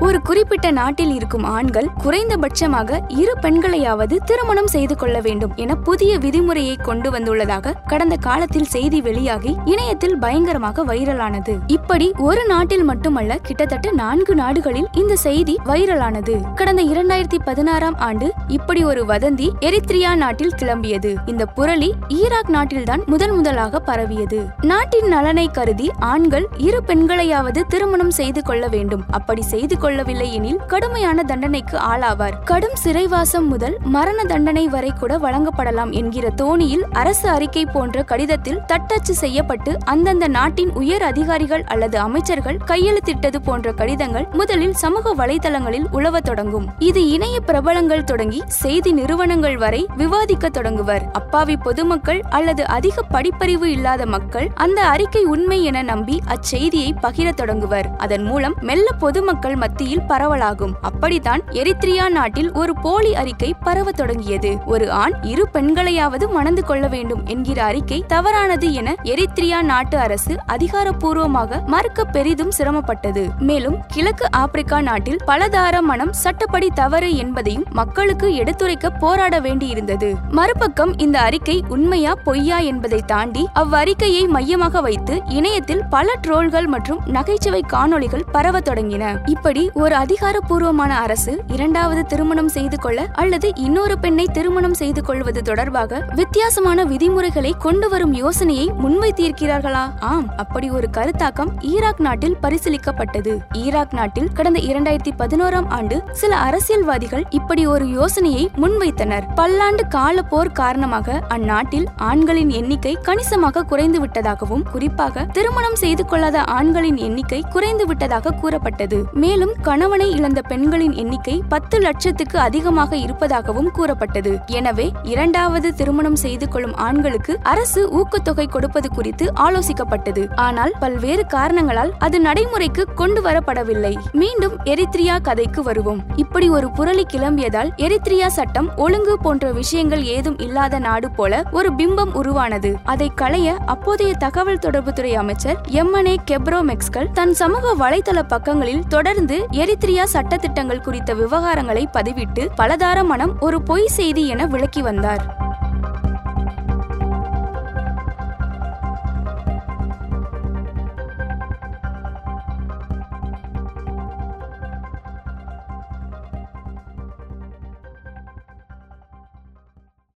ஒரு குறிப்பிட்ட நாட்டில் இருக்கும் ஆண்கள் குறைந்தபட்சமாக இரு பெண்களையாவது திருமணம் செய்து கொள்ள வேண்டும் என புதிய விதிமுறையை கொண்டு வந்துள்ளதாக கடந்த காலத்தில் செய்தி வெளியாகி இணையத்தில் பயங்கரமாக வைரலானது. இப்படி ஒரு நாட்டில் மட்டுமல்ல கிட்டத்தட்ட நான்கு நாடுகளில் இந்த செய்தி வைரலானது. கடந்த இரண்டாயிரத்தி பதினாறாம் ஆண்டு இப்படி ஒரு வதந்தி எரித்ரியா நாட்டில் கிளம்பியது. இந்த புரளி ஈராக் நாட்டில்தான் முதன் முதலாக பரவியது. நாட்டின் நலனை கருதி ஆண்கள் இரு பெண்களையாவது திருமணம் செய்து கொள்ள வேண்டும். அப்படி செய்து கொள்ளவில்லை எனில் கடுமையான தண்டனைக்கு ஆளாவார். கடும் சிறைவாசம் முதல் மரண தண்டனை வரை கூட வழங்கப்படலாம் என்கிற தோணியில் அரசு அறிக்கை போன்ற கடிதத்தில் தட்டச்சு செய்யப்பட்டு அந்தந்த நாட்டின் உயர் அதிகாரிகள் அல்லது அமைச்சர்கள் கையெழுத்திட்டது போன்ற கடிதங்கள் முதலில் சமூக வலைதளங்களில் உழவத் தொடங்கும். இது இணைய பிரபலங்கள் தொடங்கி செய்தி நிறுவனங்கள் வரை விவாதிக்க தொடங்குவர். அப்பாவி பொதுமக்கள் அல்லது அதிக படிப்பறிவு இல்லாத மக்கள் அந்த அறிக்கை உண்மை என நம்பி அச்செய்தியை பகிரத் தொடங்குவர். அதன் மூலம் மெல்ல பொதுமக்கள் மத்தியில் பரவலாகும். அப்படித்தான் எரித்ரியா நாட்டில் ஒரு போலி அறிக்கை பரவ தொடங்கியது. ஒரு ஆண் இரு பெண்களையாவது மணந்து கொள்ள வேண்டும் என்கிற அறிக்கை தவறானது என எரித்ரியா நாட்டு அரசு அதிகாரப்பூர்வமாக மறுக்க பெரிதும் சிரமப்பட்டது. மேலும் கிழக்கு ஆப்பிரிக்கா நாட்டில் பலதார மனம் சட்டப்படி தவறு என்பதையும் மக்களுக்கு எடுத்துரைக்க போராட வேண்டியிருந்தது. மறுபக்கம் இந்த அறிக்கை உண்மையா பொய்யா என்பதை தாண்டி அவ்வறிக்கையை மையமாக வைத்து இணையத்தில் பல ட்ரோல்கள் மற்றும் நகைச்சுவை காணொளிகள் பரவ தொடங்கின. இப்படி ஒரு அதிகாரப்பூர்வமான அரசு இரண்டாவது திருமணம் செய்து கொள்ள அல்லது இன்னொரு பெண்ணை திருமணம் செய்து கொள்வது தொடர்பாக வித்தியாசமான விதிமுறைகளை கொண்டு வரும் யோசனையை முன்வைத்திருக்கிறார்களா? ஆம் அப்படி ஒரு கருத்தாக்கம் ஈராக் நாட்டில் பரிசீலிக்கப்பட்டது. ஈராக் நாட்டில் கடந்த இரண்டாயிரத்தி பதினோராம் ஆண்டு சில அரசியல்வாதிகள் இப்படி ஒரு யோசனையை முன்வைத்தனர். பல்லாண்டு கால போர் காரணமாக அந்நாட்டில் ஆண்களின் எண்ணிக்கை கணிசமாக குறைந்து விட்டதாகவும் குறிப்பாக திருமணம் செய்து கொள்ளாத ஆண்களின் எண்ணிக்கை குறைந்து விட்டதாக கூறப்பட்டது. மேலும் கணவனை இழந்த பெண்களின் எண்ணிக்கை பத்து லட்சத்துக்கு அதிகமாக இருப்பதாகவும் கூறப்பட்டது. எனவே இரண்டாவது திருமணம் செய்து கொள்ளும் ஆண்களுக்கு அரசு ஊக்கத்தொகை கொடுப்பது குறித்து ஆலோசிக்கப்பட்டது. ஆனால் பல்வேறு காரணங்களால் அது நடைமுறைக்கு கொண்டு வரப்படவில்லை. மீண்டும் எரித்ரியா கதைக்கு வருவோம். இப்படி ஒரு புரளி கிளம்பியதால் எரித்ரியா சட்டம் ஒழுங்கு போன்ற விஷயங்கள் ஏதும் இல்லாத நாடு போல ஒரு பிம்பம் உருவானது. அதை களைய அப்போதைய தகவல் தொடர்புத்துறை அமைச்சர் எம்என்ஏ கெப்ரோ மெக்ஸ்கல் தன் சமூக வலைதள பக்கங்களில் தொடர்ந்து எரித்ரியா சட்டத்திட்டங்கள் குறித்த விவகாரங்களை பதிவிட்டு பலதார மனம் ஒரு பொய் செய்தி என விளக்கி வந்தார்.